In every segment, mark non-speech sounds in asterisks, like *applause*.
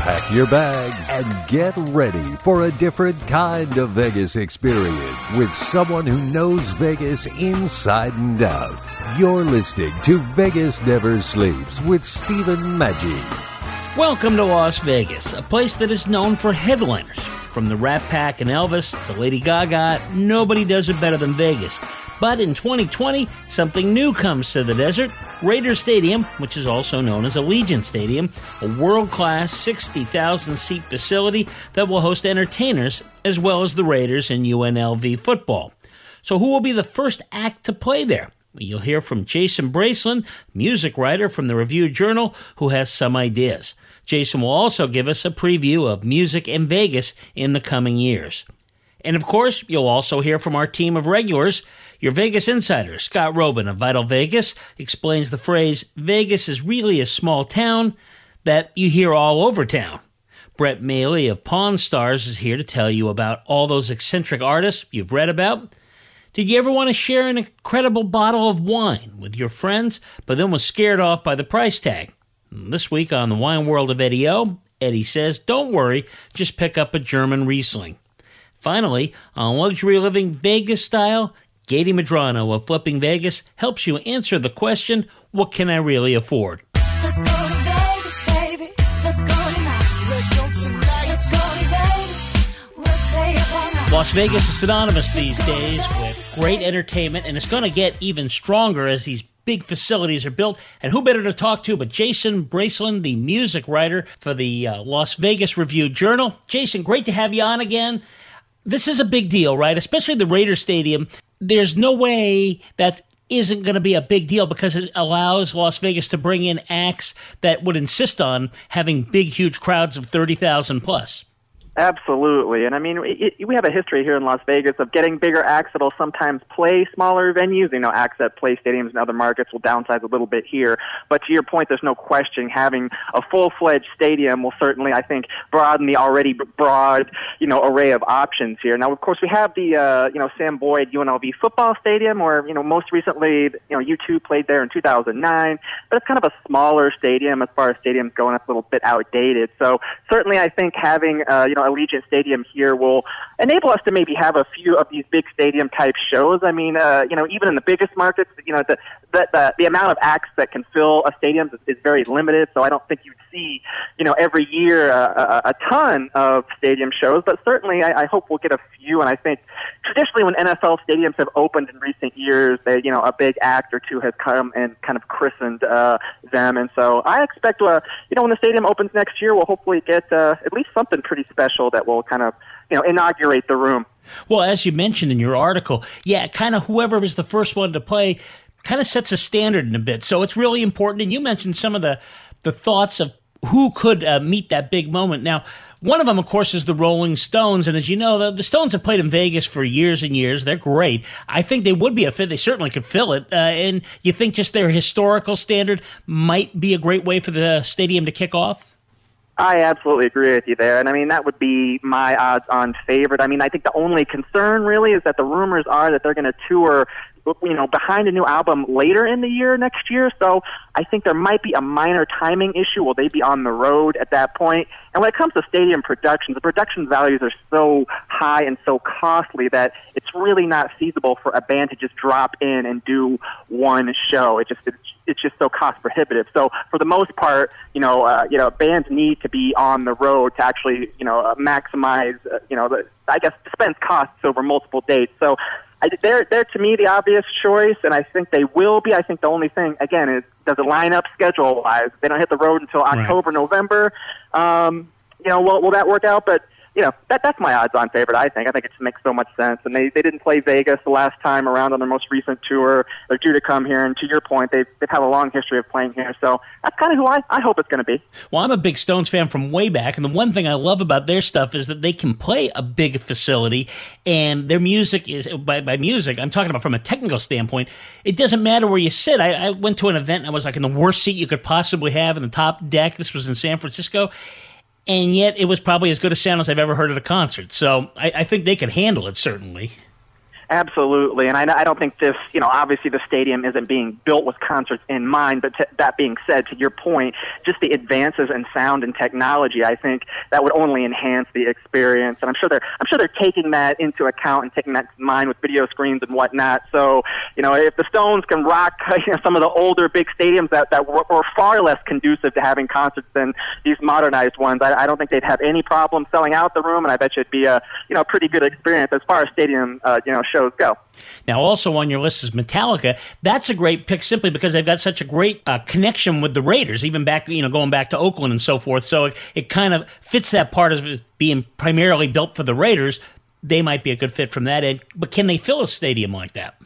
Pack your bags and get ready for a different kind of Vegas experience with someone who knows Vegas inside and out. You're listening to Vegas Never Sleeps with Stephen Maggi. Welcome to Las Vegas, a place that is known for headliners. From the Rat Pack and Elvis to Lady Gaga, nobody does it better than Vegas. But in 2020, something new comes to the desert. Raider Stadium, which is also known as Allegiant Stadium, a world class 60,000 seat facility that will host entertainers as well as the Raiders and UNLV football. So, who will be the first act to play there? You'll hear from Jason Bracelin, music writer from the Review Journal, who has some ideas. Jason will also give us a preview of music in Vegas in the coming years. And of course, you'll also hear from our team of regulars. Your Vegas insider, Scott Roeben of Vital Vegas, explains the phrase Vegas is really a small town that you hear all over town. Brett Maly of Pawn Stars is here to tell you about all those eccentric artists you've read about. Did you ever want to share an incredible bottle of wine with your friends, but then was scared off by the price tag? This week on the Wine World of Eddie O, Eddie says, Don't worry, just pick up a German Riesling. Finally, on luxury living Vegas style, Katie Madrano of Flipping Vegas helps you answer the question, What can I really afford? Let's go to Vegas, baby. Let's go tonight. Let's go tonight. Let's go to Vegas. We'll stay up all night. Las Vegas is synonymous these days with great entertainment, and it's going to get even stronger as these big facilities are built. And who better to talk to but Jason Bracelin, the music writer for the uh, Las Vegas Review Journal. Jason, great to have you on again. This is a big deal, right? Especially the Raider Stadium. There's no way that isn't going to be a big deal because it allows Las Vegas to bring in acts that would insist on having big, huge crowds of 30,000 plus. Absolutely, and I mean, it, we have a history here in Las Vegas of getting bigger acts that'll sometimes play smaller venues. You know, acts that play stadiums in other markets will downsize a little bit here. But to your point, there's no question having a full-fledged stadium will certainly, I think, broaden the already broad, you know, array of options here. Now, of course, we have the, uh, you know, Sam Boyd UNLV football stadium, or, you know, most recently, you know, U2 played there in 2009, but it's kind of a smaller stadium as far as stadiums go, and it's a little bit outdated. So certainly, I think having, uh, you know, Allegiant Stadium here will enable us to maybe have a few of these big stadium type shows. I mean, uh, you know, even in the biggest markets, you know, the, the the the amount of acts that can fill a stadium is, is very limited. So I don't think you'd see, you know, every year uh, a, a ton of stadium shows. But certainly, I, I hope we'll get a few. And I think traditionally, when NFL stadiums have opened in recent years, they, you know, a big act or two has come and kind of christened uh, them. And so I expect, uh, you know, when the stadium opens next year, we'll hopefully get uh, at least something pretty special that will kind of you know inaugurate the room. Well, as you mentioned in your article, yeah, kind of whoever was the first one to play kind of sets a standard in a bit. So it's really important. And you mentioned some of the the thoughts of who could uh, meet that big moment. Now, one of them, of course, is the Rolling Stones. And as you know, the, the, Stones have played in Vegas for years and years. They're great. I think they would be a fit. They certainly could fill it. Uh, and you think just their historical standard might be a great way for the stadium to kick off? I absolutely agree with you there. And I mean, that would be my odds on favorite. I mean, I think the only concern really is that the rumors are that they're going to tour you know, behind a new album later in the year next year. So I think there might be a minor timing issue. Will they be on the road at that point? And when it comes to stadium productions, the production values are so high and so costly that it's really not feasible for a band to just drop in and do one show. It just it's, it's just so cost prohibitive. So for the most part, you know, uh, you know, bands need to be on the road to actually, you know, uh, maximize, uh, you know, the I guess dispense costs over multiple dates. So I, they're they're to me the obvious choice, and I think they will be. I think the only thing again is does it line up schedule wise? They don't hit the road until October, right. November. Um, you know, will, will that work out? But you know, that that's my odds-on favorite. I think. I think it just makes so much sense. And they they didn't play Vegas the last time around on their most recent tour. They're due to come here, and to your point, they've they've had a long history of playing here. So that's kind of who I I hope it's going to be. Well, I'm a big Stones fan from way back, and the one thing I love about their stuff is that they can play a big facility, and their music is by by music. I'm talking about from a technical standpoint. It doesn't matter where you sit. I, I went to an event, and I was like in the worst seat you could possibly have in the top deck. This was in San Francisco and yet it was probably as good a sound as I've ever heard at a concert. So I, I think they could handle it certainly. Absolutely, and I, I don't think this, you know, obviously the stadium isn't being built with concerts in mind. But t- that being said, to your point, just the advances in sound and technology, I think that would only enhance the experience. And I'm sure they're, I'm sure they're taking that into account and taking that in mind with video screens and whatnot. So, you know, if the Stones can rock *laughs* you know, some of the older big stadiums that that were, were far less conducive to having concerts than these modernized ones, I, I don't think they'd have any problem selling out the room. And I bet you it'd be a, you know, pretty good experience as far as stadium, uh, you know, shows shows go. Now, also on your list is Metallica. That's a great pick simply because they've got such a great uh, connection with the Raiders, even back, you know, going back to Oakland and so forth. So it, it kind of fits that part as being primarily built for the Raiders. They might be a good fit from that end. But can they fill a stadium like that?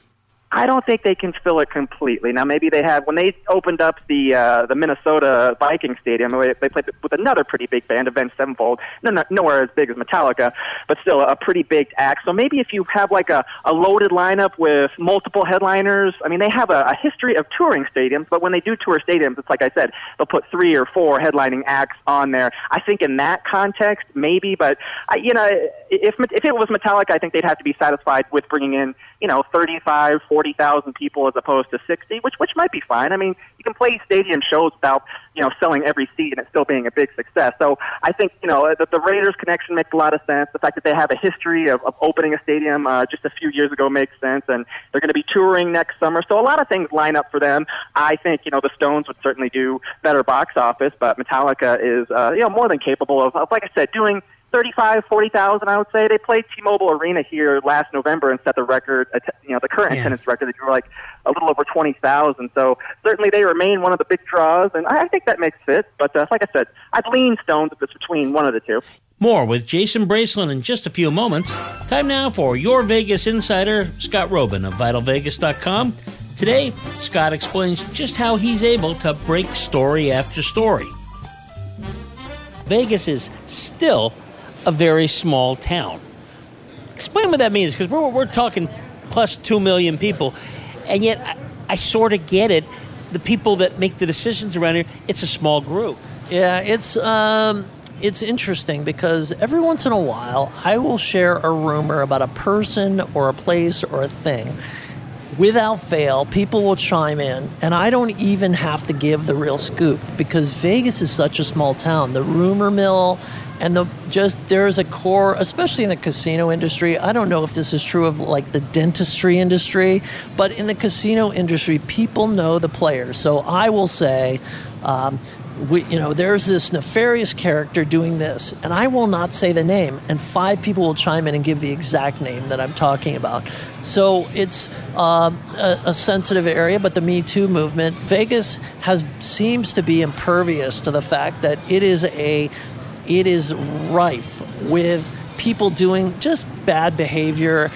I don't think they can fill it completely. Now, maybe they have when they opened up the uh, the Minnesota Viking Stadium. They played with another pretty big band, Avenged Sevenfold. No, no, nowhere as big as Metallica, but still a pretty big act. So maybe if you have like a, a loaded lineup with multiple headliners. I mean, they have a, a history of touring stadiums, but when they do tour stadiums, it's like I said, they'll put three or four headlining acts on there. I think in that context, maybe, but I, you know, if if it was Metallica, I think they'd have to be satisfied with bringing in you know 35, 40 40,000 people as opposed to 60, which which might be fine. I mean, you can play stadium shows without you know selling every seat and it still being a big success. So I think you know that the Raiders connection makes a lot of sense. The fact that they have a history of, of opening a stadium uh, just a few years ago makes sense, and they're going to be touring next summer. So a lot of things line up for them. I think you know the Stones would certainly do better box office, but Metallica is uh, you know more than capable of, of like I said, doing 35, 40,000, I would say. They played T-Mobile Arena here last November and set the record, you know, the current yeah. attendance record. They drew like a little over 20,000. So certainly they remain one of the big draws, and I think that makes fit. But uh, like I said, I'd lean Stones if it's between one of the two. More with Jason Bracelin in just a few moments. Time now for your Vegas insider, Scott Roeben of VitalVegas.com. Today, Scott explains just how he's able to break story after story. Vegas is still a very small town. Explain what that means, because we're, we're talking plus 2 million people, and yet I, I sort of get it. The people that make the decisions around here, it's a small group. Yeah, it's um, it's interesting because every once in a while I will share a rumor about a person or a place or a thing. Without fail, people will chime in, and I don't even have to give the real scoop because Vegas is such a small town. The rumor mill and the just there's a core especially in the casino industry i don't know if this is true of like the dentistry industry but in the casino industry people know the players so i will say um, we, you know, there's this nefarious character doing this, and I will not say the name, and five people will chime in and give the exact name that I'm talking about. So it's um, a, a, sensitive area, but the Me Too movement, Vegas has seems to be impervious to the fact that it is a it is rife with people doing just bad behavior.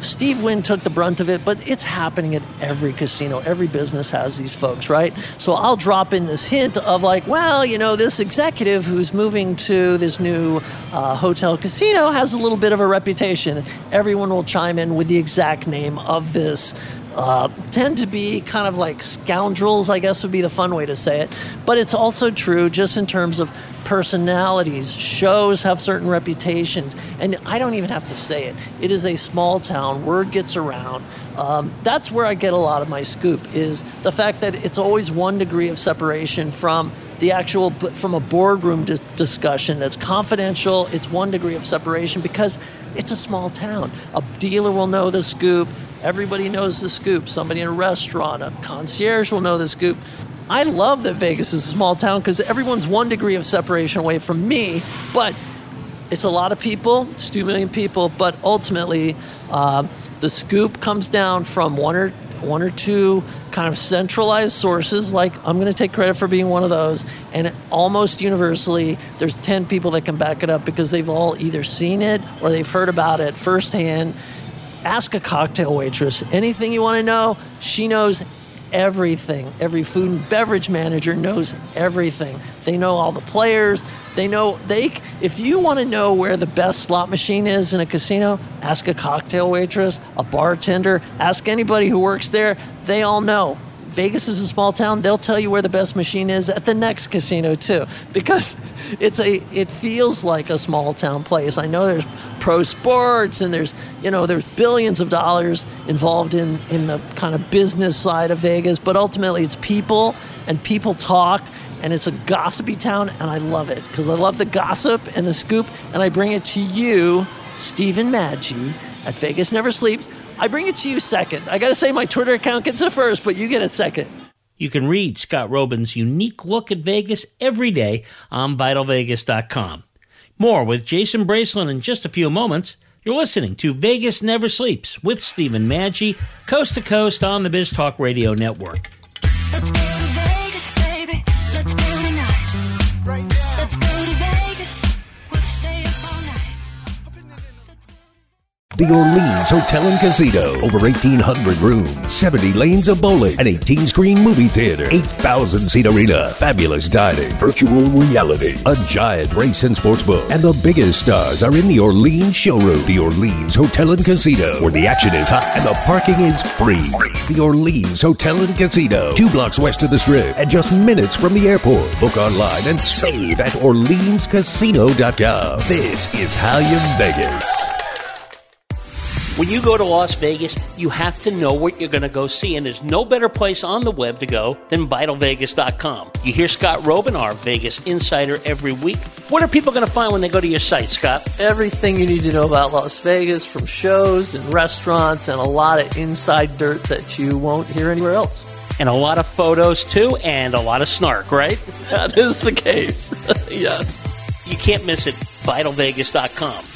Steve Wynn took the brunt of it, but it's happening at every casino. Every business has these folks, right? So I'll drop in this hint of like, well, you know, this executive who's moving to this new uh, hotel casino has a little bit of a reputation. Everyone will chime in with the exact name of this uh, tend to be kind of like scoundrels, I guess would be the fun way to say it. But it's also true just in terms of personalities. Shows have certain reputations. And I don't even have to say it. It is a small town. Word gets around. Um, that's where I get a lot of my scoop is the fact that it's always one degree of separation from the actual from a boardroom dis- discussion that's confidential it's one degree of separation because it's a small town a dealer will know the scoop Everybody knows the scoop. Somebody in a restaurant, a concierge will know the scoop. I love that Vegas is a small town because everyone's one degree of separation away from me, but it's a lot of people, it's 2 million people, but ultimately, uh, the scoop comes down from one or one or two kind of centralized sources. Like I'm going to take credit for being one of those, and almost universally, there's ten people that can back it up because they've all either seen it or they've heard about it firsthand. Ask a cocktail waitress anything you want to know. She knows everything. Every food and beverage manager knows everything. They know all the players. They know they if you want to know where the best slot machine is in a casino, ask a cocktail waitress, a bartender, ask anybody who works there. They all know. Vegas is a small town. They'll tell you where the best machine is at the next casino too, *laughs* because it's a it feels like a small town place. I know there's pro sports and there's you know there's billions of dollars involved in in the kind of business side of Vegas, but ultimately it's people and people talk and it's a gossipy town and I love it because I love the gossip and the scoop and I bring it to you, Stephen Maggi at Vegas Never Sleeps. I bring it to you second. I got to say my Twitter account gets it first, but you get it second. You can read Scott Roeben's unique look at Vegas every day on vitalvegas.com. More with Jason Bracelin in just a few moments. You're listening to Vegas Never Sleeps with Stephen Maggi, coast to coast on the Biz Talk Radio Network. The Orleans Hotel and Casino. Over 1,800 rooms, 70 lanes of bowling, an 18 screen movie theater, 8,000 seat arena, fabulous dining, virtual reality, a giant race and sports book, and the biggest stars are in the Orleans showroom. The Orleans Hotel and Casino, where the action is hot and the parking is free. The Orleans Hotel and Casino, two blocks west of the strip and just minutes from the airport. Book online and save at OrleansCasino.com. This is how you Vegas. When you go to Las Vegas, you have to know what you're going to go see, and there's no better place on the web to go than vitalvegas.com. You hear Scott Roeben, our Vegas insider, every week. What are people going to find when they go to your site, Scott? Everything you need to know about Las Vegas from shows and restaurants and a lot of inside dirt that you won't hear anywhere else. And a lot of photos, too, and a lot of snark, right? *laughs* That is the case. *laughs* yes. You can't miss it. VitalVegas.com.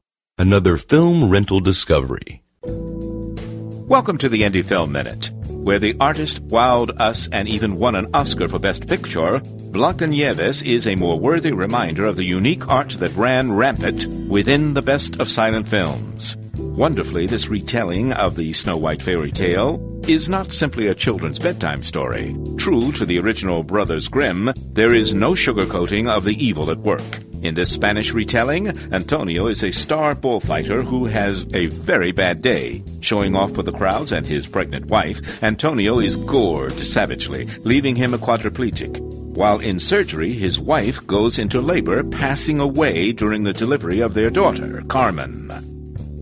another film rental discovery. Welcome to the Indie Film Minute, where the artist wowed us and even won an Oscar for Best Picture. Blancanieves is a more worthy reminder of the unique art that ran rampant within the best of silent films. Wonderfully, this retelling of the Snow White fairy tale is not simply a children's bedtime story. True to the original Brothers Grimm, there is no sugarcoating of the evil at work. In this Spanish retelling, Antonio is a star bullfighter who has a very bad day. Showing off for the crowds and his pregnant wife, Antonio is gored savagely, leaving him a quadriplegic. While in surgery, his wife goes into labor, passing away during the delivery of their daughter, Carmen.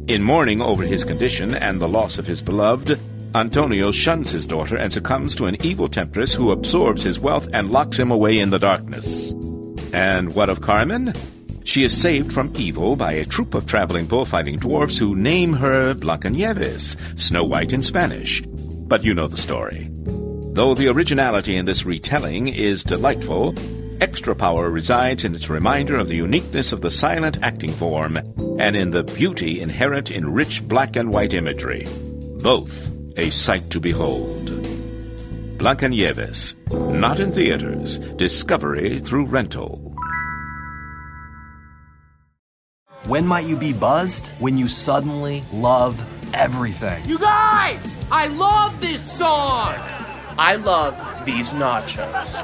In mourning over his condition and the loss of his beloved, Antonio shuns his daughter and succumbs to an evil temptress who absorbs his wealth and locks him away in the darkness. And what of Carmen? She is saved from evil by a troop of traveling bullfighting dwarfs who name her Blancanieves, Snow White in Spanish. But you know the story. Though the originality in this retelling is delightful, extra power resides in its reminder of the uniqueness of the silent acting form and in the beauty inherent in rich black and white imagery. Both a sight to behold. Blancanieves, not in theaters, discovery through rental. When might you be buzzed? When you suddenly love everything. You guys, I love this song. I love these nachos.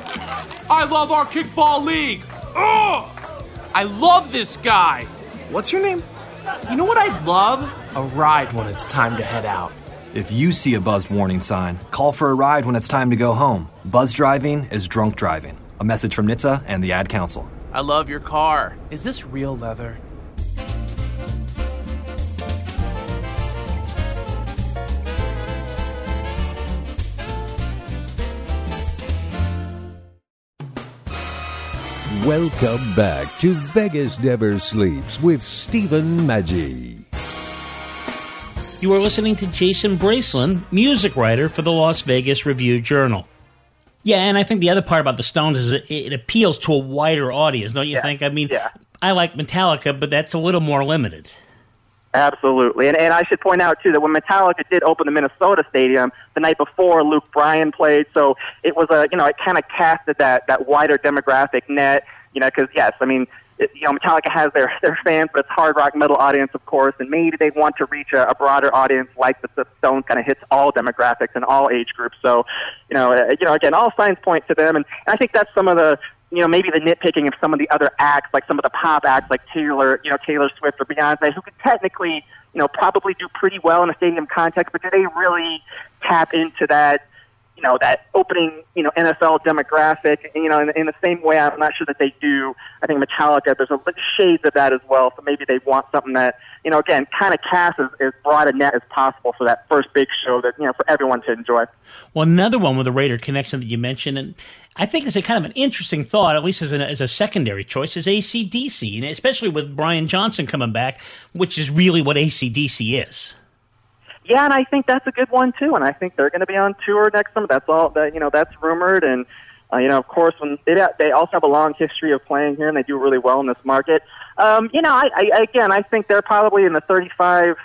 I love our kickball league. Ugh! I love this guy. What's your name? You know what I'd love? A ride when it's time to head out. If you see a buzzed warning sign, call for a ride when it's time to go home. Buzz driving is drunk driving. A message from NHTSA and the Ad Council. I love your car. Is this real leather? Welcome back to Vegas Never Sleeps with Stephen Maggi. You are listening to Jason Bracelin, music writer for the Las Vegas Review Journal. Yeah, and I think the other part about the Stones is it, it appeals to a wider audience, don't you think? I mean, I like Metallica, but that's a little more limited. Absolutely. And, and I should point out, too, that when Metallica did open the Minnesota Stadium the night before, Luke Bryan played. So it was a, you know, it kind of casted that, that wider demographic net, you know, because, yes, I mean, you know, Metallica has their, their fans, but it's hard rock metal audience, of course, and maybe they want to reach a, a broader audience like the, the Stones kind of hits all demographics and all age groups. So, you know, uh, you know, again, all signs point to them, and, and I think that's some of the, you know, maybe the nitpicking of some of the other acts, like some of the pop acts, like Taylor, you know, Taylor Swift or Beyonce, who could technically, you know, probably do pretty well in a stadium context, but do they really tap into that? You know that opening you know NFL demographic you know in, in the same way I'm not sure that they do I think Metallica there's a shades of that as well so maybe they want something that you know again kind of cast as, as broad a net as possible for that first big show that you know for everyone to enjoy Well, another one with a Raider connection that you mentioned, and I think it's a kind of an interesting thought, at least as, an, as a secondary choice, is ACDC, and especially with Brian Johnson coming back, which is really what ACDC is. Yeah, and I think that's a good one too. And I think they're going to be on tour next summer. That's all that you know. That's rumored, and uh, you know, of course, when they they also have a long history of playing here, and they do really well in this market. Um, you know, I, I again, I think they're probably in the thirty-five,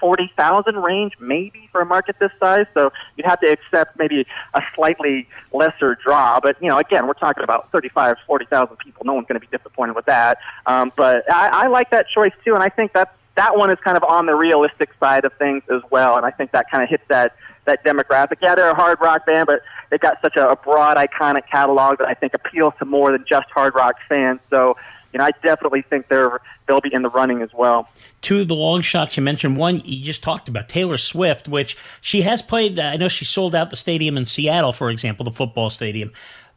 forty thousand range, maybe for a market this size. So you'd have to accept maybe a slightly lesser draw. But you know, again, we're talking about thirty-five, forty thousand people. No one's going to be disappointed with that. Um, but I, I like that choice too, and I think that's that one is kind of on the realistic side of things as well, and I think that kind of hits that that demographic. Yeah, they're a hard rock band, but they've got such a, a broad, iconic catalog that I think appeals to more than just hard rock fans. So, you know, I definitely think they're they'll be in the running as well. Two of the long shots you mentioned. One you just talked about Taylor Swift, which she has played. I know she sold out the stadium in Seattle, for example, the football stadium.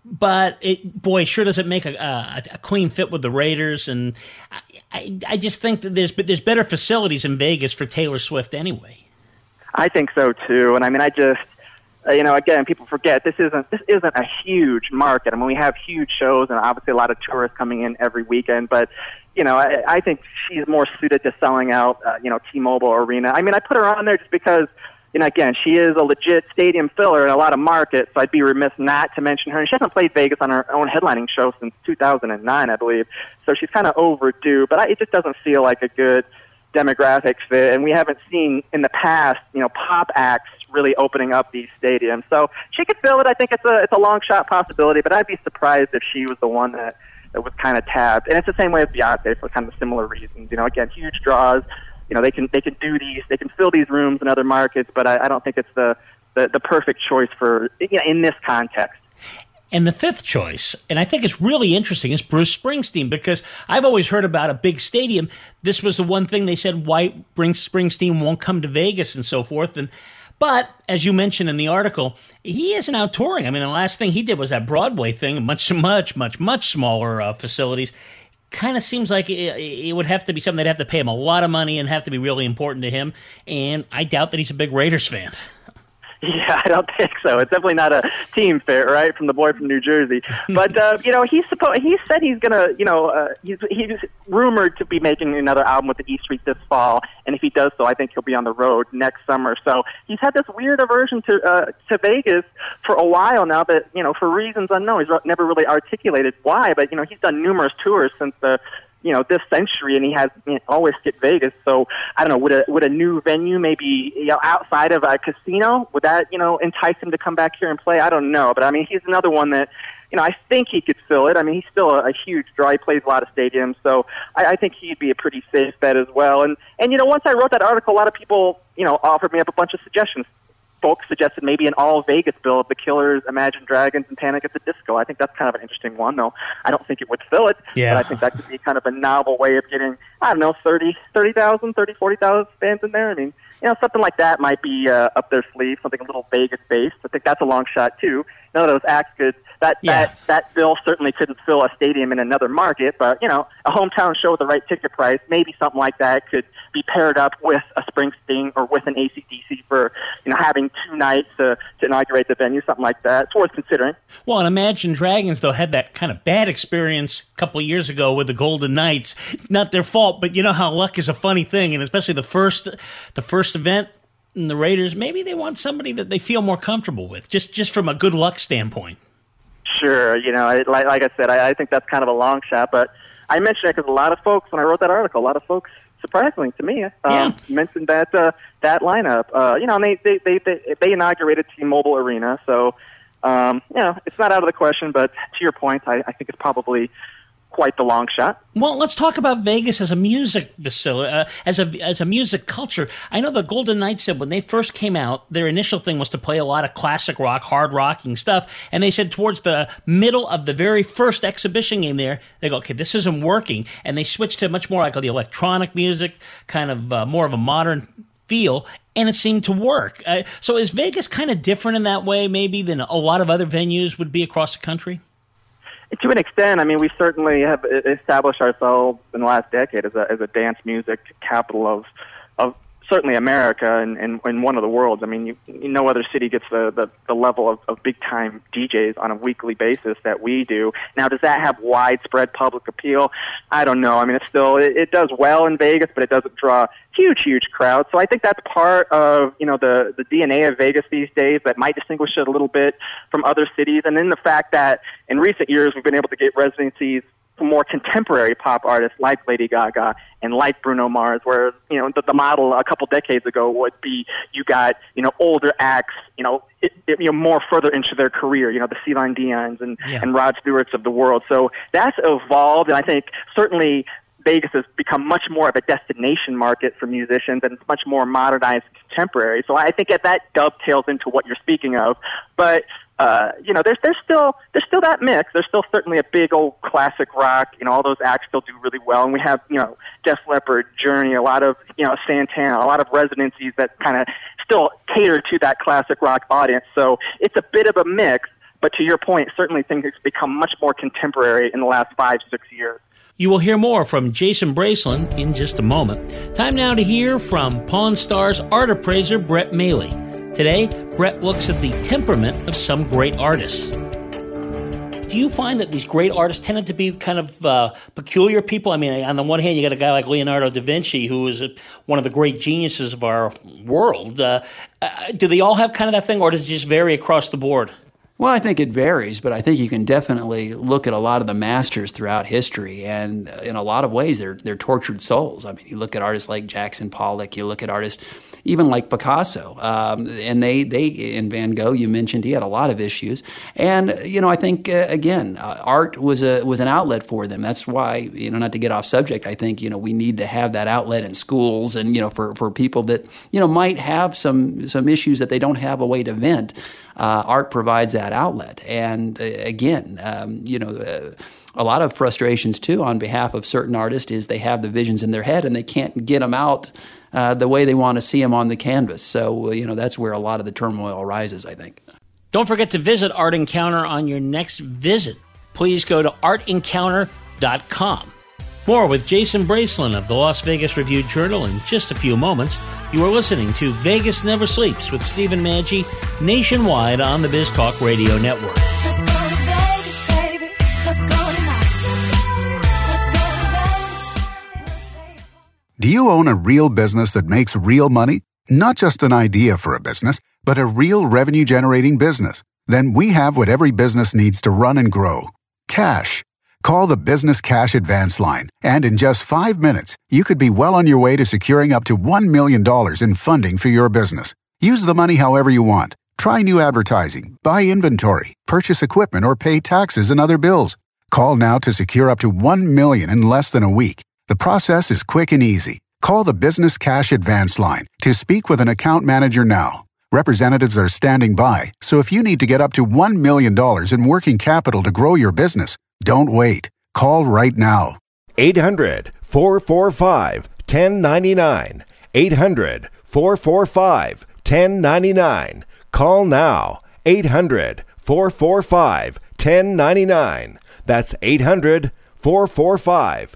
But it, boy, sure does it make a, a, a clean fit with the Raiders, and I, I, I just think that there's but there's better facilities in Vegas for Taylor Swift anyway. I think so too, and I mean, I just, uh, you know, again, people forget this isn't this isn't a huge market. I mean, we have huge shows and obviously a lot of tourists coming in every weekend, but you know, I, I think she's more suited to selling out, uh, you know, T-Mobile Arena. I mean, I put her on there just because. You know, again, she is a legit stadium filler in a lot of markets, so I'd be remiss not to mention her. And she hasn't played Vegas on her own headlining show since 2009, I believe. So she's kind of overdue, but I, it just doesn't feel like a good demographic fit, and we haven't seen in the past, you know, pop acts really opening up these stadiums. So she could fill it. I think it's a it's a long shot possibility, but I'd be surprised if she was the one that that was kind of tabbed. And it's the same way with Beyonce for kind of similar reasons. You know, again, huge draws. You know, they can they can do these, they can fill these rooms in other markets, but I, I don't think it's the, the the perfect choice for you know, in this context. And the fifth choice, and I think it's really interesting, is Bruce Springsteen because I've always heard about a big stadium. This was the one thing they said why Bruce Springsteen won't come to Vegas and so forth. And but as you mentioned in the article, he isn't out touring. I mean, the last thing he did was that Broadway thing, much, much, much, much smaller uh, facilities. Kind of seems like it, it would have to be something they'd have to pay him a lot of money and have to be really important to him. And I doubt that he's a big Raiders fan. *laughs* Yeah, I don't think so. It's definitely not a team fit, right? From the boy from New Jersey. *laughs* But uh, you know, he's supposed. He said he's gonna. You know, uh, he's he's rumored to be making another album with the E Street this fall, and if he does so, I think he'll be on the road next summer. So he's had this weird aversion to uh, to Vegas for a while now. That you know, for reasons unknown, he's never really articulated why. But you know, he's done numerous tours since the you know this century, and he has you know, always skipped Vegas. So I don't know. Would a would a new venue, maybe you know, outside of a casino, would that you know entice him to come back here and play? I don't know, but I mean, he's another one that you know I think he could fill it. I mean, he's still a, a huge draw. He plays a lot of stadiums, so I, I think he'd be a pretty safe bet as well. And and you know, once I wrote that article, a lot of people you know offered me up a bunch of suggestions folks suggested maybe an all Vegas bill of the Killers, Imagine Dragons, and Panic at the Disco. I think that's kind of an interesting one, though. I don't think it would fill it, Yeah. but I think that could be kind of a novel way of getting, I don't know, 30, 30,000, 30, 40,000 fans in there. I mean, you know, something like that might be uh, up their sleeve, something a little Vegas based. I think that's a long shot, too. None of those acts could, that, Yeah. that, that bill certainly couldn't fill a stadium in another market, but, you know, a hometown show with the right ticket price, maybe something like that could be paired up with a Springsteen or with an ACDC for, you know, having two nights to, to inaugurate the venue, something like that. It's worth considering. Well, and Imagine Dragons though had that kind of bad experience a couple of years ago with the Golden Knights. Not their fault, but you know how luck is a funny thing, and especially the first, the first event. And the Raiders, maybe they want somebody that they feel more comfortable with, just just from a good luck standpoint. Sure, you know, I, like, like I said, I, I think that's kind of a long shot, but I mentioned it because a lot of folks, when I wrote that article, a lot of folks, surprisingly to me, um, mentioned that uh, that lineup. Uh, you know, and they they, they they they inaugurated T-Mobile Arena, so um, you know, it's not out of the question. But to your point, I, I think it's probably quite the long shot. Well, let's talk about Vegas as a music facility, uh, as a as a music culture. I know the Golden Knights said when they first came out, their initial thing was to play a lot of classic rock, hard rocking stuff, and they said towards the middle of the very first exhibition game there, they go, okay, this isn't working, and they switched to much more like the electronic music, kind of uh, more of a modern feel. And it seemed to work. Uh, so is Vegas kind of different in that way, maybe, than a lot of other venues would be across the country? To an extent, I mean, we certainly have established ourselves in the last decade as a as a dance music capital of certainly America and, and, and one of the worlds. I mean, you, you, no other city gets the, the, the level of, of big time DJs on a weekly basis that we do. Now, does that have widespread public appeal? I don't know. I mean, it's still it, it does well in Vegas, but it doesn't draw huge, huge crowds. So I think that's part of you know the the DNA of Vegas these days that might distinguish it a little bit from other cities. And then the fact that in recent years we've been able to get residencies more contemporary pop artists like Lady Gaga and like Bruno Mars, where you know the, the model a couple decades ago would be you got you know older acts, you know, it, it, you know more further into their career, you know the Celine Dion's and Yeah. and Rod Stewart's of the world. So that's evolved, and I think certainly Vegas has become much more of a destination market for musicians, and it's much more modernized and contemporary. So I think that that dovetails into what you're speaking of. But uh, you know, there's there's still there's still that mix. There's still certainly a big old classic rock. You know, all those acts still do really well, and we have you know Def Leppard, Journey, a lot of you know Santana, a lot of residencies that kind of still cater to that classic rock audience. So it's a bit of a mix. But to your point, certainly things have become much more contemporary in the last five six years. You will hear more from Jason Bracelin in just a moment. Time now to hear from Pawn Stars art appraiser Brett Maly. Today, Brett looks at the temperament of some great artists. Do you find that these great artists tended to be kind of uh, peculiar people? I mean, on the one hand, you got a guy like Leonardo da Vinci, who is one of the great geniuses of our world. Uh, uh, do they all have kind of that thing, or does it just vary across the board? Well, I think it varies, but I think you can definitely look at a lot of the masters throughout history, and in a lot of ways, they're they're tortured souls. I mean, you look at artists like Jackson Pollock, you look at artists even like Picasso, um, and they they in Van Gogh, you mentioned he had a lot of issues, and you know, I think uh, again, uh, art was a was an outlet for them. That's why you know, not to get off subject, I think you know we need to have that outlet in schools, and you know, for for people that you know might have some some issues that they don't have a way to vent uh, art provides that outlet. And uh, again, um, you know. Uh, a lot of frustrations too on behalf of certain artists is they have the visions in their head and they can't get them out uh, the way they want to see them on the canvas. So you know that's where a lot of the turmoil arises. I think. Don't forget to visit Art Encounter on your next visit. Please go to artencounter.com. More with Jason Bracelin of the Las Vegas Review Journal in just a few moments. You are listening to Vegas Never Sleeps with Stephen Maggi nationwide on the Biz Talk Radio Network. Do you own a real business that makes real money? Not just an idea for a business, but a real revenue generating business? Then we have what every business needs to run and grow cash. Call the Business Cash Advance line, and in just five minutes, you could be well on your way to securing up to $1 million in funding for your business. Use the money however you want. Try new advertising, buy inventory, purchase equipment, or pay taxes and other bills. Call now to secure up to 1 million in less than a week. The process is quick and easy. Call the Business Cash Advance line to speak with an account manager now. Representatives are standing by, so if you need to get up to $1 million in working capital to grow your business, don't wait. Call right now. 800 445 1099. 800 445 1099. Call now. 800 445 1099. That's 800 445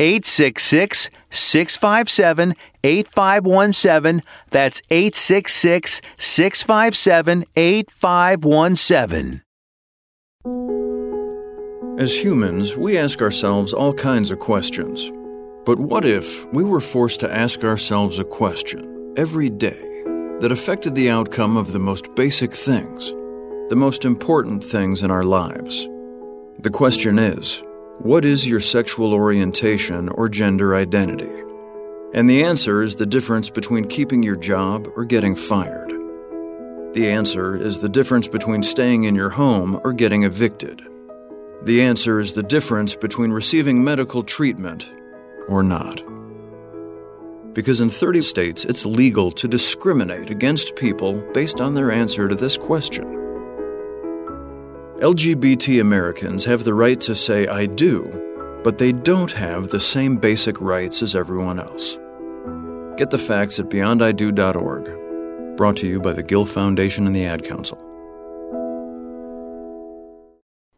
866 657 8517. That's 866 657 8517. As humans, we ask ourselves all kinds of questions. But what if we were forced to ask ourselves a question every day that affected the outcome of the most basic things, the most important things in our lives? The question is what is your sexual orientation or gender identity? And the answer is the difference between keeping your job or getting fired. The answer is the difference between staying in your home or getting evicted. The answer is the difference between receiving medical treatment or not. Because in 30 states, it's legal to discriminate against people based on their answer to this question. LGBT Americans have the right to say I do, but they don't have the same basic rights as everyone else. Get the facts at beyondido.org. Brought to you by the Gill Foundation and the Ad Council.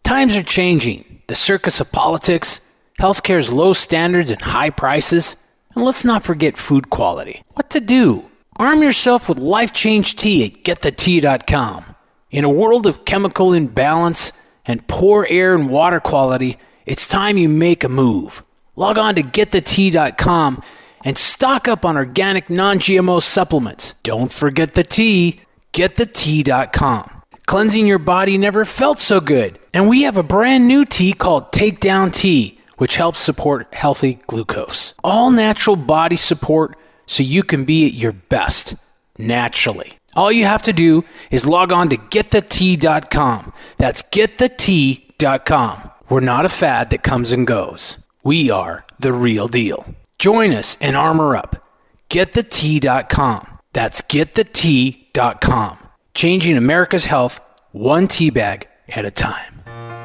Times are changing. The circus of politics, healthcare's low standards and high prices, and let's not forget food quality. What to do? Arm yourself with Life Change Tea at getthetea.com. In a world of chemical imbalance and poor air and water quality, it's time you make a move. Log on to getthetea.com and stock up on organic non GMO supplements. Don't forget the tea, getthetea.com. Cleansing your body never felt so good. And we have a brand new tea called Takedown Tea, which helps support healthy glucose. All natural body support so you can be at your best naturally. All you have to do is log on to getthetea.com. That's getthetea.com. We're not a fad that comes and goes. We are the real deal. Join us and armor up. Getthetea.com. That's getthetea.com. Changing America's health one tea bag at a time.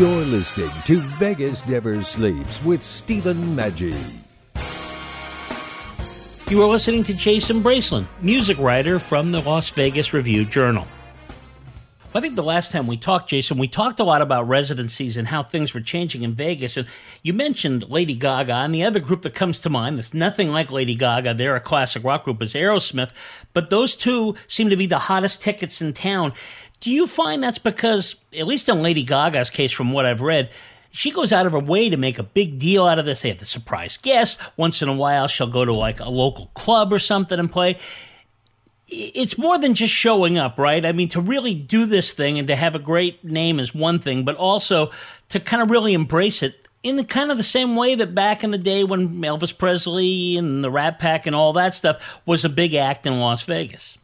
You're listening to Vegas Never Sleeps with Stephen Maggi. You are listening to Jason Bracelin, music writer from the Las Vegas Review Journal. I think the last time we talked, Jason, we talked a lot about residencies and how things were changing in Vegas. And you mentioned Lady Gaga, and the other group that comes to mind that's nothing like Lady Gaga, they're a classic rock group, is Aerosmith. But those two seem to be the hottest tickets in town. Do you find that's because, at least in Lady Gaga's case, from what I've read, she goes out of her way to make a big deal out of this. They have the surprise guests. Once in a while, she'll go to like a local club or something and play it's more than just showing up, right? I mean, to really do this thing and to have a great name is one thing, but also to kind of really embrace it in the kind of the same way that back in the day when Elvis Presley and the Rat Pack and all that stuff was a big act in Las Vegas.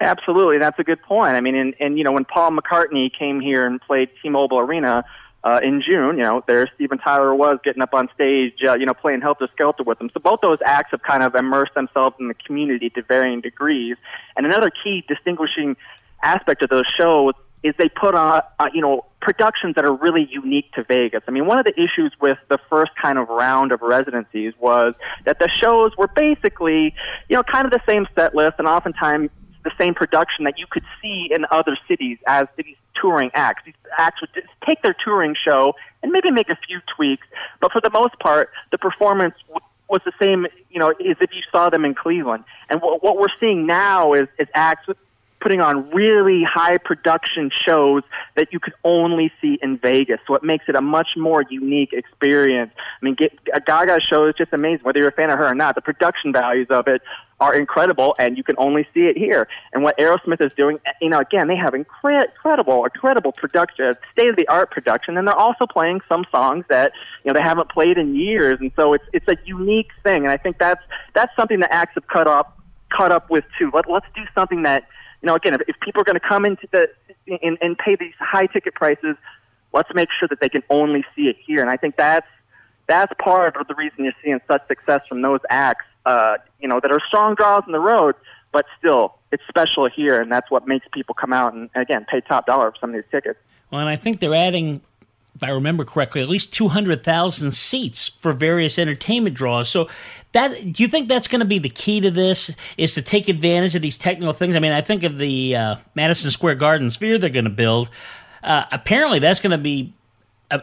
Absolutely, that's a good point. I mean, and, and you know, when Paul McCartney came here and played T-Mobile Arena, uh, in June, you know, there Steven Tyler was getting up on stage, uh, you know, playing Helter Skelter with them. So both those acts have kind of immersed themselves in the community to varying degrees. And another key distinguishing aspect of those shows is they put on, uh, you know, productions that are really unique to Vegas. I mean, one of the issues with the first kind of round of residencies was that the shows were basically, you know, kind of the same set list and oftentimes the same production that you could see in other cities as these touring acts. These acts would just take their touring show and maybe make a few tweaks, but for the most part, the performance was the same, you know, as if you saw them in Cleveland. And what we're seeing now is, is acts with putting on really high production shows that you could only see in Vegas. So it makes it a much more unique experience. I mean, get, a uh, Gaga show is just amazing, whether you're a fan of her or not. The production values of it are incredible, and you can only see it here. And what Aerosmith is doing, you know, again, they have incre- incredible, incredible production, state of the art production, and they're also playing some songs that you know they haven't played in years, and so it's it's a unique thing. And I think that's that's something that acts have cut up caught up with too. Let, let's do something that you know, again, if, if people are going to come into the and, and pay these high ticket prices, let's make sure that they can only see it here. And I think that's that's part of the reason you're seeing such success from those acts. Uh, you know, that are strong draws on the road, but still, it's special here, and that's what makes people come out and again pay top dollar for some of these tickets. Well, and I think they're adding if I remember correctly, at least 200,000 seats for various entertainment draws. So that do you think that's going to be the key to this is to take advantage of these technical things? I mean, I think of the uh, Madison Square Garden sphere they're going to build. Uh, apparently that's going to be uh,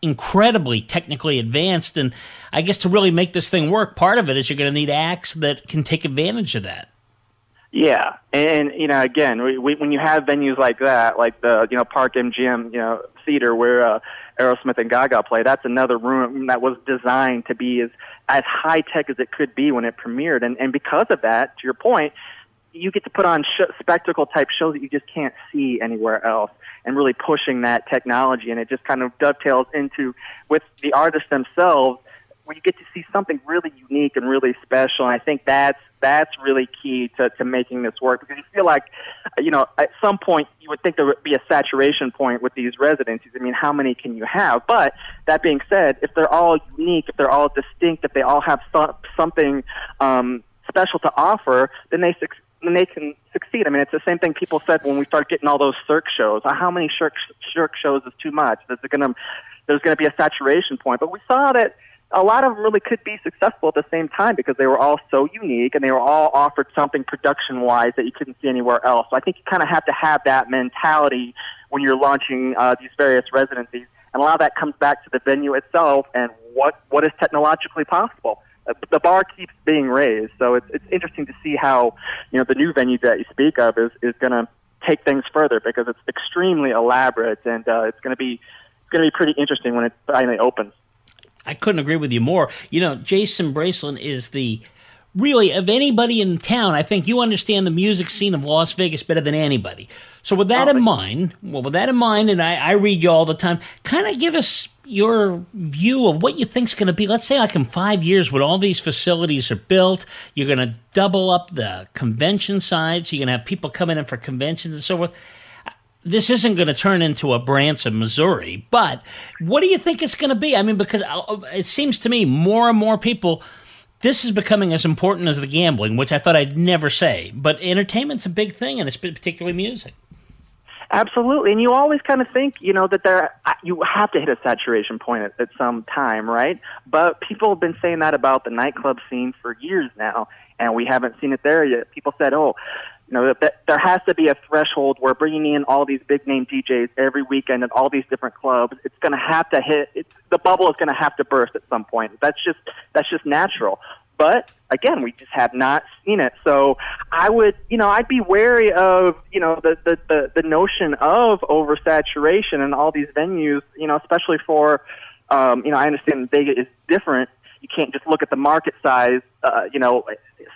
incredibly technically advanced and I guess to really make this thing work, part of it is you're going to need acts that can take advantage of that. Yeah, and you know, again, we, we, when you have venues like that, like the you know Park MGM, you know theater where uh, Aerosmith and Gaga play, that's another room that was designed to be as as high tech as it could be when it premiered, and and because of that, to your point, you get to put on sh- spectacle type shows that you just can't see anywhere else, and really pushing that technology, and it just kind of dovetails into with the artists themselves where you get to see something really unique and really special. And I think that's that's really key to, to making this work because you feel like, you know, at some point you would think there would be a saturation point with these residencies. I mean, how many can you have? But that being said, if they're all unique, if they're all distinct, if they all have so, something um, special to offer, then they suc then they can succeed. I mean, it's the same thing people said when we start getting all those Cirque shows. How many Cirque shows is too much? There's going to there's going to be a saturation point. But we saw that a lot of them really could be successful at the same time because they were all so unique and they were all offered something production wise that you couldn't see anywhere else. So I think you kind of have to have that mentality when you're launching uh, these various residencies. And a lot of that comes back to the venue itself and what, what is technologically possible. Uh, The bar keeps being raised, so it's, it's interesting to see how you know the new venue that you speak of is, is going to take things further because it's extremely elaborate and uh, it's going to be going to be pretty interesting when it finally opens. I couldn't agree with you more. You know, Jason Bracelin is the really of anybody in town. I think you understand the music scene of Las Vegas better than anybody. So with that in mind, well, with that in mind, and I, I read you all the time, kind of give us your view of what you think's going to be. Let's say like in five years, when all these facilities are built, you're going to double up the convention sides. You're going to have people coming in for conventions and so forth this isn't going to turn into a Branson, Missouri, but what do you think it's going to be? I mean, because uh, it seems to me more and more people, this is becoming as important as the gambling, which I thought I'd never say. But entertainment's a big thing, and it's particularly music. Absolutely, and you always kind of think, you know, that there you have to hit a saturation point at, at some time, right? But people have been saying that about the nightclub scene for years now, and we haven't seen it there yet. People said, "Oh, you know, that, there has to be a threshold where bringing in all these big name DJs every weekend at all these different clubs, it's going to have to hit. It's, the bubble is going to have to burst at some point. That's just that's just natural." But again, we just have not seen it. So I would, you know, I'd be wary of, you know, the, the, the, the notion of oversaturation in all these venues, you know, especially for, um, you know, I understand Vegas is different. You can't just look at the market size, uh, you know,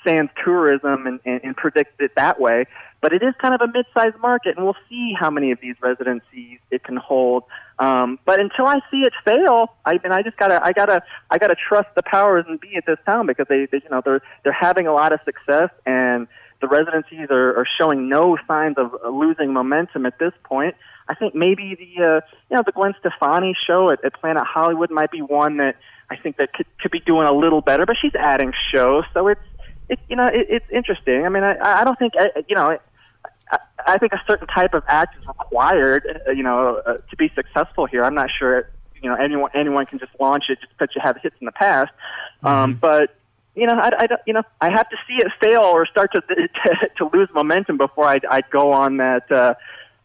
sans tourism and, and, and predict it that way. But it is kind of a mid-sized market, and we'll see how many of these residencies it can hold. Um, but until I see it fail, I mean, I just gotta, I gotta, I gotta trust the powers and be at this town because they, they, you know, they're they're having a lot of success, and the residencies are, are showing no signs of losing momentum at this point. I think maybe the, uh, you know, the Gwen Stefani show at, at Planet Hollywood might be one that I think that could could be doing a little better, but she's adding shows, so it's, it, you know, it, it's interesting. I mean, I, I don't think, I, you know. I, I think a certain type of act is required, uh, you know, uh, to be successful here. I'm not sure, you know, anyone anyone can just launch it just because you have hits in the past. Um, but you know, I, I don't, you know, I have to see it fail or start to *laughs* to, to lose momentum before I'd, I'd go on that uh,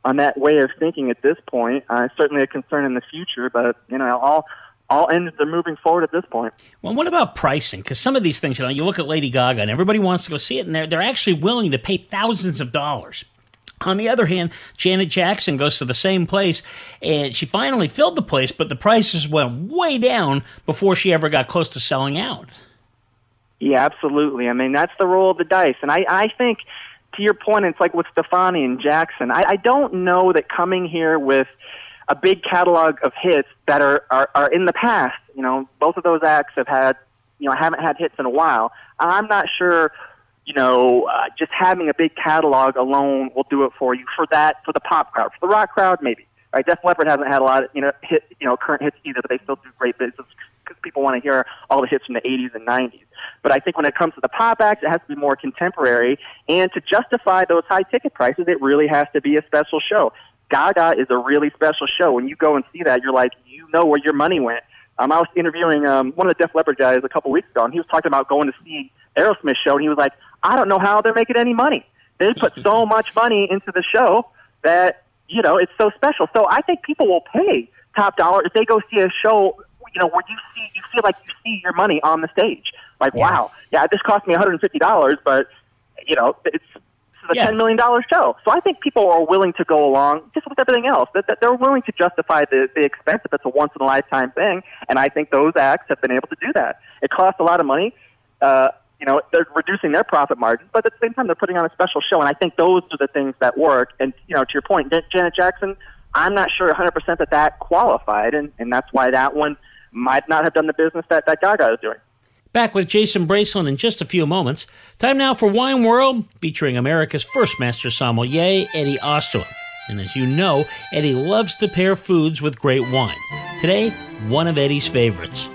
on that way of thinking. At this point, uh, certainly a concern in the future, but you know, all all ends are moving forward at this point. Well, what about pricing? Because some of these things, you know, you look at Lady Gaga and everybody wants to go see it, and they're, they're actually willing to pay thousands of dollars. On the other hand, Janet Jackson goes to the same place, and she finally filled the place, but the prices went way down before she ever got close to selling out. Yeah, absolutely. I mean, that's the roll of the dice. And I, I think, to your point, it's like with Stefani and Jackson. I, I don't know that coming here with a big catalog of hits that are, are, are in the past, you know, both of those acts have had, you know, haven't had hits in a while. I'm not sure, you know, uh, just having a big catalog alone will do it for you. For that, for the pop crowd, for the rock crowd, maybe. Right? Def Leppard hasn't had a lot of, you know, hit, you know, current hits either, but they still do great business because people want to hear all the hits from the 80s and 90s. But I think when it comes to the pop acts, it has to be more contemporary. And to justify those high ticket prices, it really has to be a special show. Gaga is a really special show. When you go and see that, you're like, you know where your money went. Um, I was interviewing um, one of the Def Leppard guys a couple weeks ago, and he was talking about going to see Aerosmith show, and he was like, I don't know how they're making any money. They put so *laughs* much money into the show that you know it's so special. So I think people will pay top dollar if they go see a show. You know where you see you feel like you see your money on the stage. Like wow, yeah, this cost me 150 dollars, but you know it's a Yeah. ten million dollar show. So I think people are willing to go along just with everything else. That, that they're willing to justify the, the expense if it's a once in a lifetime thing. And I think those acts have been able to do that. It costs a lot of money. Uh, you know, they're reducing their profit margins, but at the same time, they're putting on a special show. And I think those are the things that work. And you know, to your point, Janet Jackson, I'm not sure 100% that that qualified, and, and that's why that one might not have done the business that, that Gaga is doing. Back with Jason Bracelin in just a few moments. Time now for Wine World, featuring America's first master sommelier, Eddie Osterland. And as you know, Eddie loves to pair foods with great wine. Today, one of Eddie's favorites.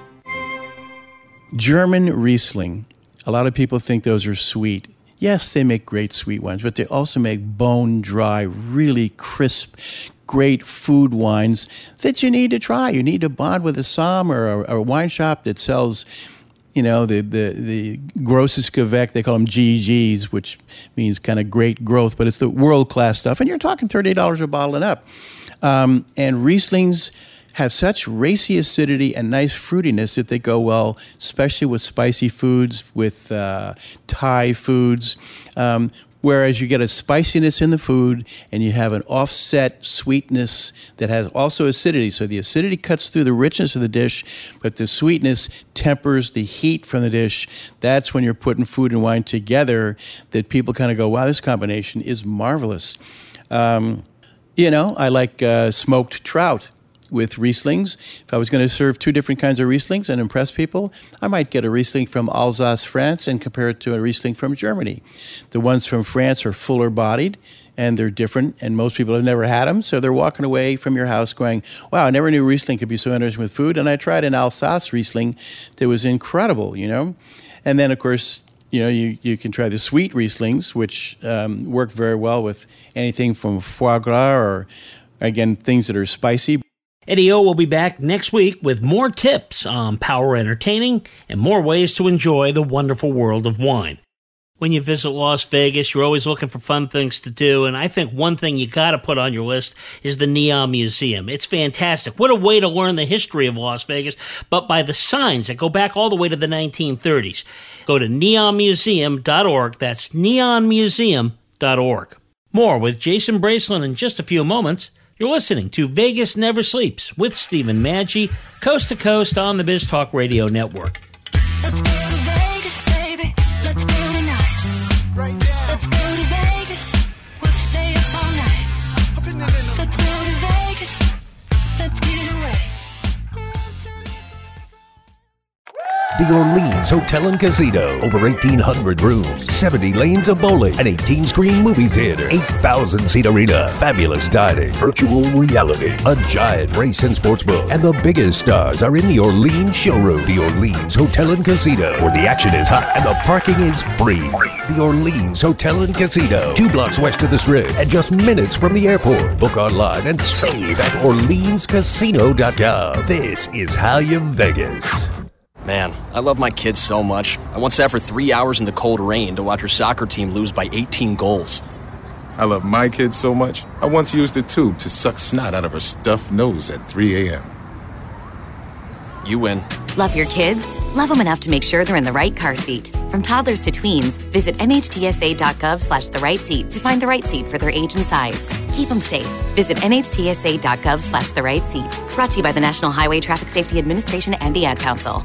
German Riesling. A lot of people think those are sweet. Yes, they make great sweet wines, but they also make bone dry, really crisp, great food wines that you need to try. You need to bond with a som or a, a wine shop that sells, you know, the the the grosses Gewächs. They call them GGs, which means kind of great growth, but it's the world class stuff. And you're talking thirty dollars a bottle and up. Um, and Rieslings have such racy acidity and nice fruitiness that they go well, especially with spicy foods, with uh, Thai foods. Um, whereas you get a spiciness in the food and you have an offset sweetness that has also acidity. So the acidity cuts through the richness of the dish, but the sweetness tempers the heat from the dish. That's when you're putting food and wine together that people kind of go, wow, this combination is marvelous. Um, you know, I like uh, smoked trout with Rieslings. If I was going to serve two different kinds of Rieslings and impress people, I might get a Riesling from Alsace, France, and compare it to a Riesling from Germany. The ones from France are fuller bodied and they're different, and most people have never had them, so they're walking away from your house going, Wow, I never knew Riesling could be so interesting with food. And I tried an Alsace Riesling that was incredible, you know? And then, of course, you know, you, you can try the sweet Rieslings, which um, work very well with anything from foie gras or, again, things that are spicy. Eddie O will be back next week with more tips on power entertaining and more ways to enjoy the wonderful world of wine. When you visit Las Vegas, you're always looking for fun things to do, and I think one thing you got to put on your list is the Neon Museum. It's fantastic. What a way to learn the history of Las Vegas, but by the signs that go back all the way to the 1930s. Go to neonmuseum.org. That's neonmuseum.org. More with Jason Bracelin in just a few moments. You're listening to Vegas Never Sleeps with Stephen Maggi, coast to coast on the Biz Talk Radio Network. The Orleans Hotel and Casino. Over 1,800 rooms, 70 lanes of bowling, an 18 screen movie theater, 8,000 seat arena, fabulous dining, virtual reality, a giant race and sports book, and the biggest stars are in the Orleans showroom. The Orleans Hotel and Casino, where the action is hot and the parking is free. The Orleans Hotel and Casino, two blocks west of the strip and just minutes from the airport. Book online and save at OrleansCasino.com. This is how you Vegas. Man, I love my kids so much. I once sat for three hours in the cold rain to watch her soccer team lose by 18 goals. I love my kids so much, I once used a tube to suck snot out of her stuffed nose at 3 a.m. You win. Love your kids? Love them enough to make sure they're in the right car seat. From toddlers to tweens, visit nhtsa.gov slash the right seat to find the right seat for their age and size. Keep them safe. Visit nhtsa.gov slash the right seat. Brought to you by the National Highway Traffic Safety Administration and the Ad Council.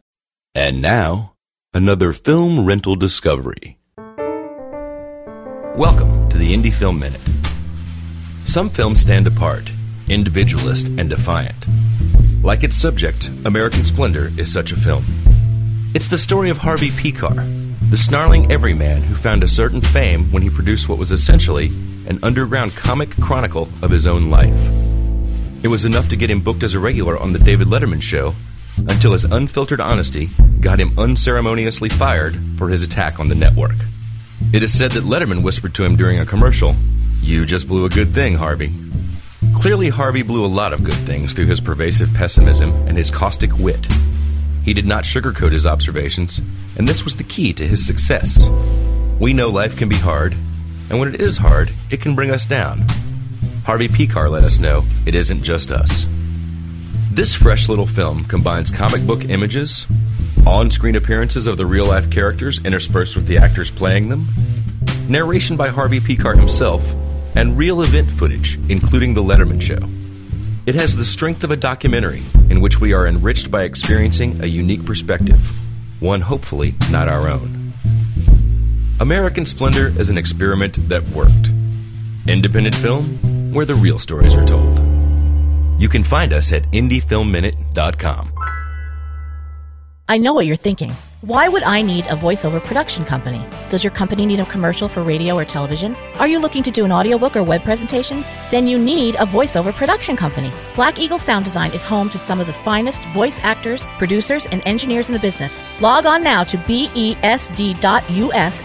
And now, another film rental discovery. Welcome to the Indie Film Minute. Some films stand apart, individualist and defiant. Like its subject, American Splendor is such a film. It's the story of Harvey Pekar, the snarling everyman who found a certain fame when he produced what was essentially an underground comic chronicle of his own life. It was enough to get him booked as a regular on The David Letterman Show until his unfiltered honesty got him unceremoniously fired for his attack on the network. It is said that Letterman whispered to him during a commercial, You just blew a good thing, Harvey. Clearly, Harvey blew a lot of good things through his pervasive pessimism and his caustic wit. He did not sugarcoat his observations, and this was the key to his success. We know life can be hard, and when it is hard, it can bring us down. Harvey Pekar let us know it isn't just us. This fresh little film combines comic book images, on screen appearances of the real life characters interspersed with the actors playing them, narration by Harvey Pekar himself, and real event footage, including The Letterman Show. It has the strength of a documentary in which we are enriched by experiencing a unique perspective, one hopefully not our own. American Splendor is an experiment that worked. Independent film where the real stories are told. You can find us at indiefilmminute.com. I know what you're thinking. Why would I need a voiceover production company? Does your company need a commercial for radio or television? Are you looking to do an audiobook or web presentation? Then you need a voiceover production company. Black Eagle Sound Design is home to some of the finest voice actors, producers, and engineers in the business. Log on now to besd.us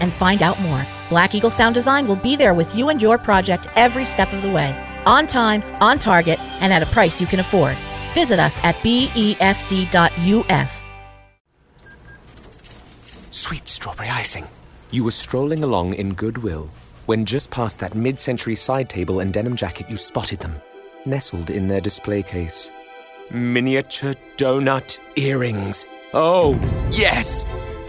and find out more. Black Eagle Sound Design will be there with you and your project every step of the way. On time, on target, and at a price you can afford. Visit us at besd.us. Sweet strawberry icing. You were strolling along in goodwill when just past that mid century side table and denim jacket you spotted them, nestled in their display case. Miniature donut earrings. Oh, yes!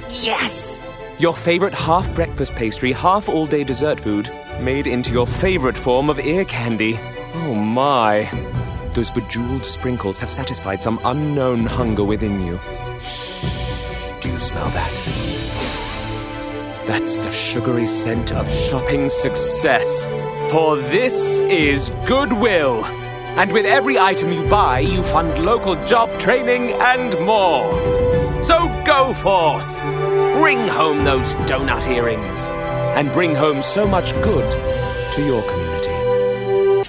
Yes! Your favorite half breakfast pastry, half all day dessert food, made into your favorite form of ear candy. Oh my. Those bejeweled sprinkles have satisfied some unknown hunger within you. Shh. Do you smell that? That's the sugary scent of shopping success. For this is Goodwill. And with every item you buy, you fund local job training and more. So go forth. Bring home those donut earrings. And bring home so much good to your community.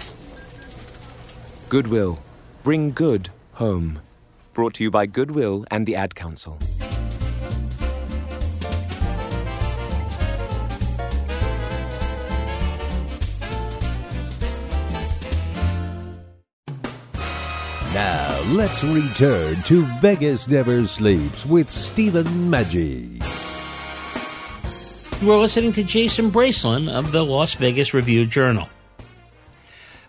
Goodwill. Bring good home. Brought to you by Goodwill and the Ad Council. Now, let's return to Vegas Never Sleeps with Stephen Maggi. We're listening to Jason Bracelin of the Las Vegas Review Journal.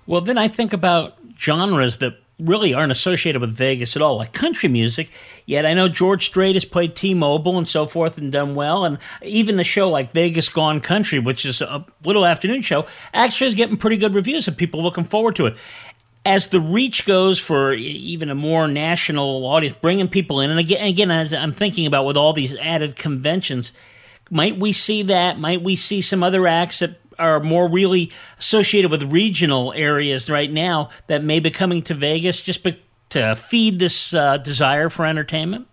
Well, then I think about genres that really aren't associated with Vegas at all, like country music. Yet I know George Strait has played T-Mobile and so forth and done well, and even the show like Vegas Gone Country, which is a little afternoon show, actually is getting pretty good reviews and people looking forward to it. As the reach goes for even a more national audience, bringing people in, and again, again, as I'm thinking about with all these added conventions, might we see that? Might we see some other acts that are more really associated with regional areas right now that may be coming to Vegas just be- to feed this uh, desire for entertainment?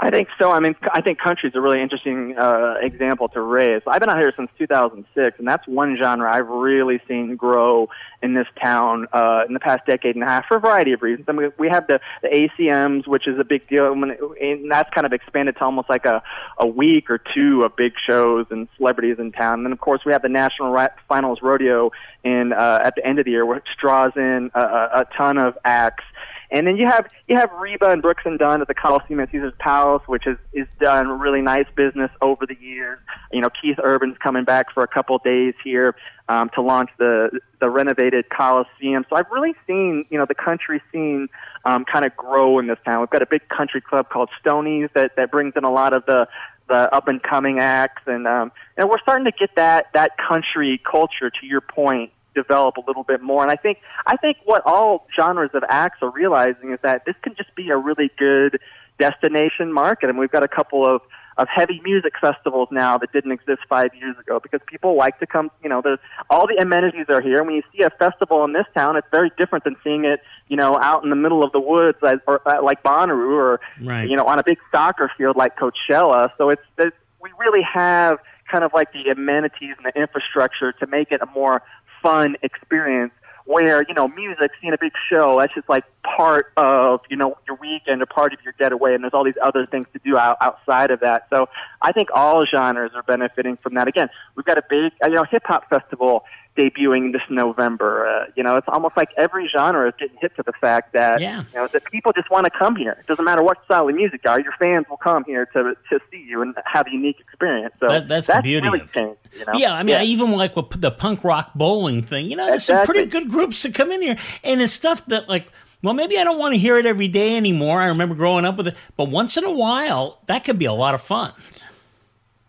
I think so. I mean, I think country is a really interesting uh, example to raise. I've been out here since 2006, and that's one genre I've really seen grow in this town uh, in the past decade and a half for a variety of reasons. I mean, we have the, the ACMs, which is a big deal, and that's kind of expanded to almost like a, a week or two of big shows and celebrities in town. And then, of course, we have the National Finals Rodeo in uh, at the end of the year, which draws in a, a ton of acts. And then you have you have Reba and Brooks and Dunn at the Coliseum at Caesar's Palace, which has is done really nice business over the years. You know, Keith Urban's coming back for a couple days here um, to launch the the renovated Coliseum. So I've really seen you know the country scene um, kind of grow in this town. We've got a big country club called Stoney's that that brings in a lot of the the up and coming acts, and um, and we're starting to get that that country culture. To your point, develop a little bit more. And I think I think what all genres of acts are realizing is that this can just be a really good destination market. And we've got a couple of of heavy music festivals now that didn't exist five years ago because people like to come. You know, there's all the amenities are here. And When you see a festival in this town, it's very different than seeing it, you know, out in the middle of the woods like, or uh, like Bonnaroo, or Right. you know, on a big soccer field like Coachella. So it's, it's we really have kind of like the amenities and the infrastructure to make it a more fun experience where you know music seeing a big show that's just like part of you know your weekend or part of your getaway and there's all these other things to do out, outside of that. So i think all genres are benefiting from that. Again we've got a big you know hip hop festival debuting this november uh, you know it's almost like every genre is getting hit to the fact that Yeah. you know that people just want to come here it doesn't matter what style of music you are your fans will come here to to see you and have a unique experience so That- that's the beauty really of it. changed you know Yeah, I mean, I even like what the punk rock bowling thing. You know, there's some pretty good groups that come in here, and it's stuff that like. Well, maybe I don't want to hear it every day anymore. I remember growing up with it, but once in a while, that could be a lot of fun.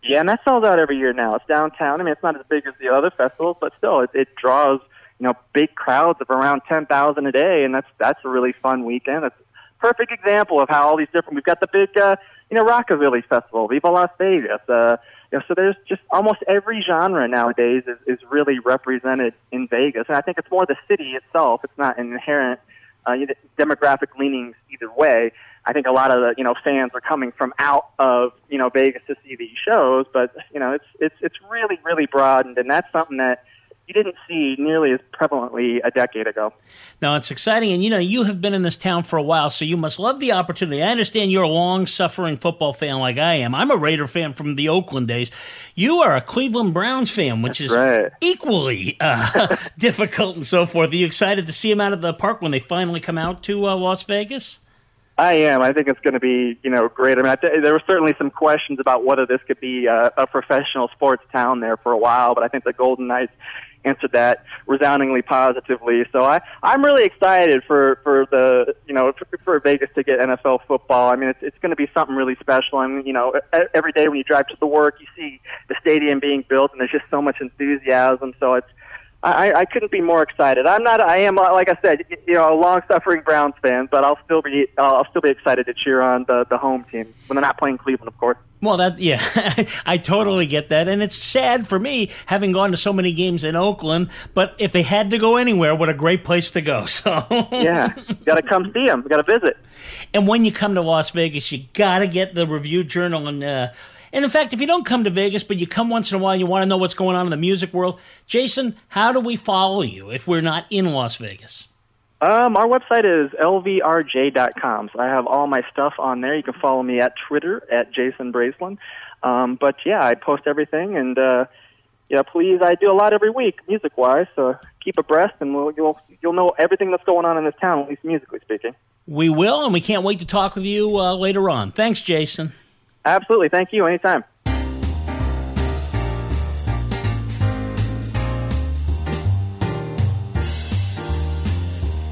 Yeah, and that sells out every year now. It's downtown. I mean, it's not as big as the other festivals, but still, it, it draws you know big crowds of around ten thousand a day, and that's that's a really fun weekend. It's a perfect example of how all these different. We've got the big uh, you know Rockabilly Festival, Viva Las Vegas. Uh, you know, so there's just almost every genre nowadays is, is really represented in Vegas, and I think it's more the city itself. It's not an inherent uh, demographic leanings either way. I think a lot of the you know fans are coming from out of you know Vegas to see these shows, but you know it's it's it's really really broadened, and that's something that you didn't see nearly as prevalently a decade ago. Now it's exciting, and you know you have been in this town for a while, so you must love the opportunity. I understand you're a long-suffering football fan like I am. I'm a Raider fan from the Oakland days. You are a Cleveland Browns fan, which is right. equally uh, *laughs* difficult and so forth. Are you excited to see them out of the park when they finally come out to uh, Las Vegas? I am. I think it's going to be, you know, great. I mean, I th- there were certainly some questions about whether this could be a, a professional sports town there for a while, but I think the Golden Knights answered that resoundingly positively. So I, I'm really excited for, for the, you know, for, for Vegas to get NFL football. I mean, it's, it's going to be something really special. Mean, you know, every day when you drive to the work, you see the stadium being built, and there's just so much enthusiasm. So it's, I, I couldn't be more excited. I'm not. I am, like I said, you know, a long-suffering Browns fan, but I'll still be. I'll still be excited to cheer on the the home team when they're not playing Cleveland, of course. Well, that yeah, *laughs* I totally get that, and it's sad for me having gone to so many games in Oakland. But if they had to go anywhere, what a great place to go! *laughs* So yeah, got to come see them. Got to visit. And when you come to Las Vegas, you got to get the Review Journal and. Uh, and in fact, if you don't come to Vegas, but you come once in a while and you want to know what's going on in the music world, Jason, how do we follow you if we're not in Las Vegas? Um, our website is lvrj.com. So I have all my stuff on there. You can follow me at Twitter at Jason Bracelin. Um, but yeah, I post everything, and uh, yeah, please, I do a lot every week, music wise. So keep abreast, and we'll, you'll you'll know everything that's going on in this town, at least musically speaking. We will, and we can't wait to talk with you uh, later on. Thanks, Jason. Absolutely, thank you. Anytime.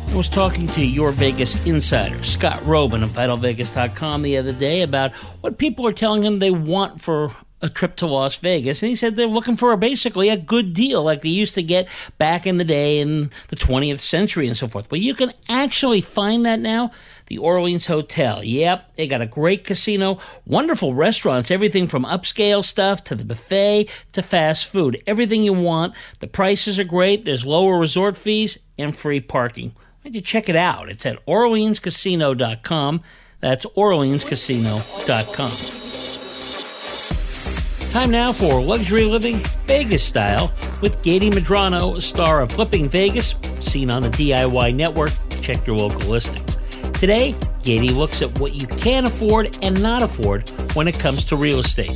I was talking to your Vegas insider, Scott Roeben of VitalVegas.com, the other day about what people are telling him they want for a trip to Las Vegas. And he said they're looking for a, basically a good deal like they used to get back in the day in the 20th century and so forth. But you can actually find that now. The Orleans Hotel. Yep, they got a great casino, wonderful restaurants, everything from upscale stuff to the buffet to fast food. Everything you want. The prices are great. There's lower resort fees and free parking. Why don't you check it out? It's at OrleansCasino.com. That's OrleansCasino.com. Time now for Luxury Living Vegas Style with Gady Medrano, a star of Flipping Vegas, seen on the DIY network. Check your local listings. Today, Gady looks at what you can afford and not afford when it comes to real estate.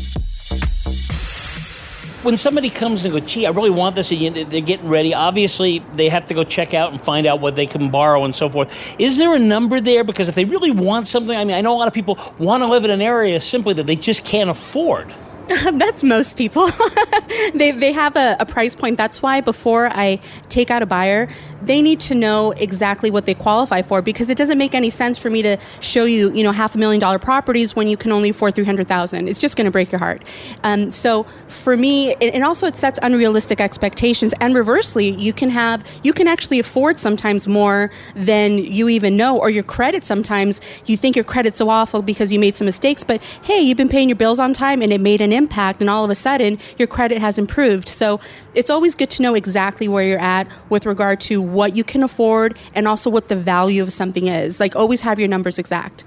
When somebody comes and goes, gee, I really want this, and they're getting ready, obviously they have to go check out and find out what they can borrow and so forth. Is there a number there? Because if they really want something, I mean, I know a lot of people want to live in an area simply that they just can't afford. *laughs* That's most people. *laughs* they, they have a, a, price point. That's why before I take out a buyer, they need to know exactly what they qualify for because it doesn't make any sense for me to show you, you know, half a million dollar properties when you can only afford 300,000. It's just going to break your heart. Um, so for me, and also it sets unrealistic expectations. And reversely, you can have, you can actually afford sometimes more than you even know, or your credit sometimes you think your credit's so awful because you made some mistakes, but hey, you've been paying your bills on time and it made an impact and all of a sudden your credit has improved. So it's always good to know exactly where you're at with regard to what you can afford and also what the value of something is. Like always have your numbers exact.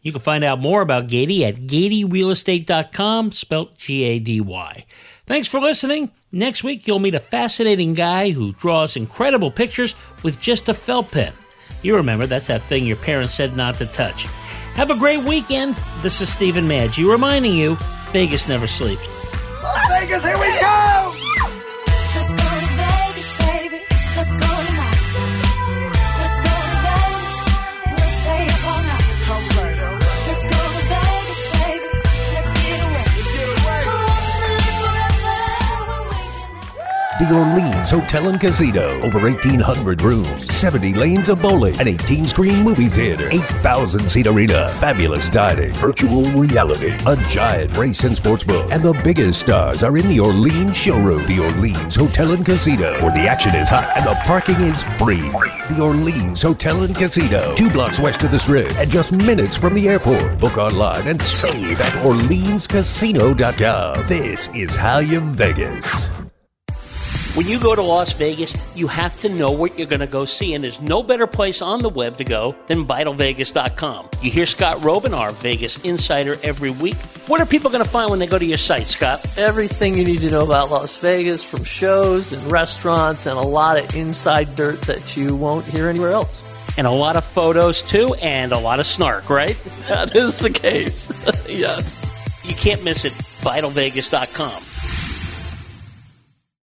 You can find out more about Gady at GadyRealEstate.com, spelled G A D Y. Thanks for listening. Next week, you'll meet a fascinating guy who draws incredible pictures with just a felt pen. You remember, that's that thing your parents said not to touch. Have a great weekend. This is Stephen Maggi reminding you Vegas never sleeps. Vegas, here we go! The Orleans Hotel and Casino. Over 1,800 rooms, 70 lanes of bowling, an 18 screen movie theater, 8,000 seat arena, fabulous dining, virtual reality, a giant race and sports book, and the biggest stars are in the Orleans showroom. The Orleans Hotel and Casino, where the action is hot and the parking is free. The Orleans Hotel and Casino, two blocks west of the strip and just minutes from the airport. Book online and save at OrleansCasino.com. This is how you Vegas. When you go to Las Vegas, you have to know what you're going to go see, and there's no better place on the web to go than VitalVegas.com. You hear Scott Roeben, our Vegas insider, every week. What are people going to find when they go to your site, Scott? Everything you need to know about Las Vegas, from shows and restaurants, and a lot of inside dirt that you won't hear anywhere else. And a lot of photos, too, and a lot of snark, right? *laughs* That is the case. *laughs* yes. You can't miss it. VitalVegas.com.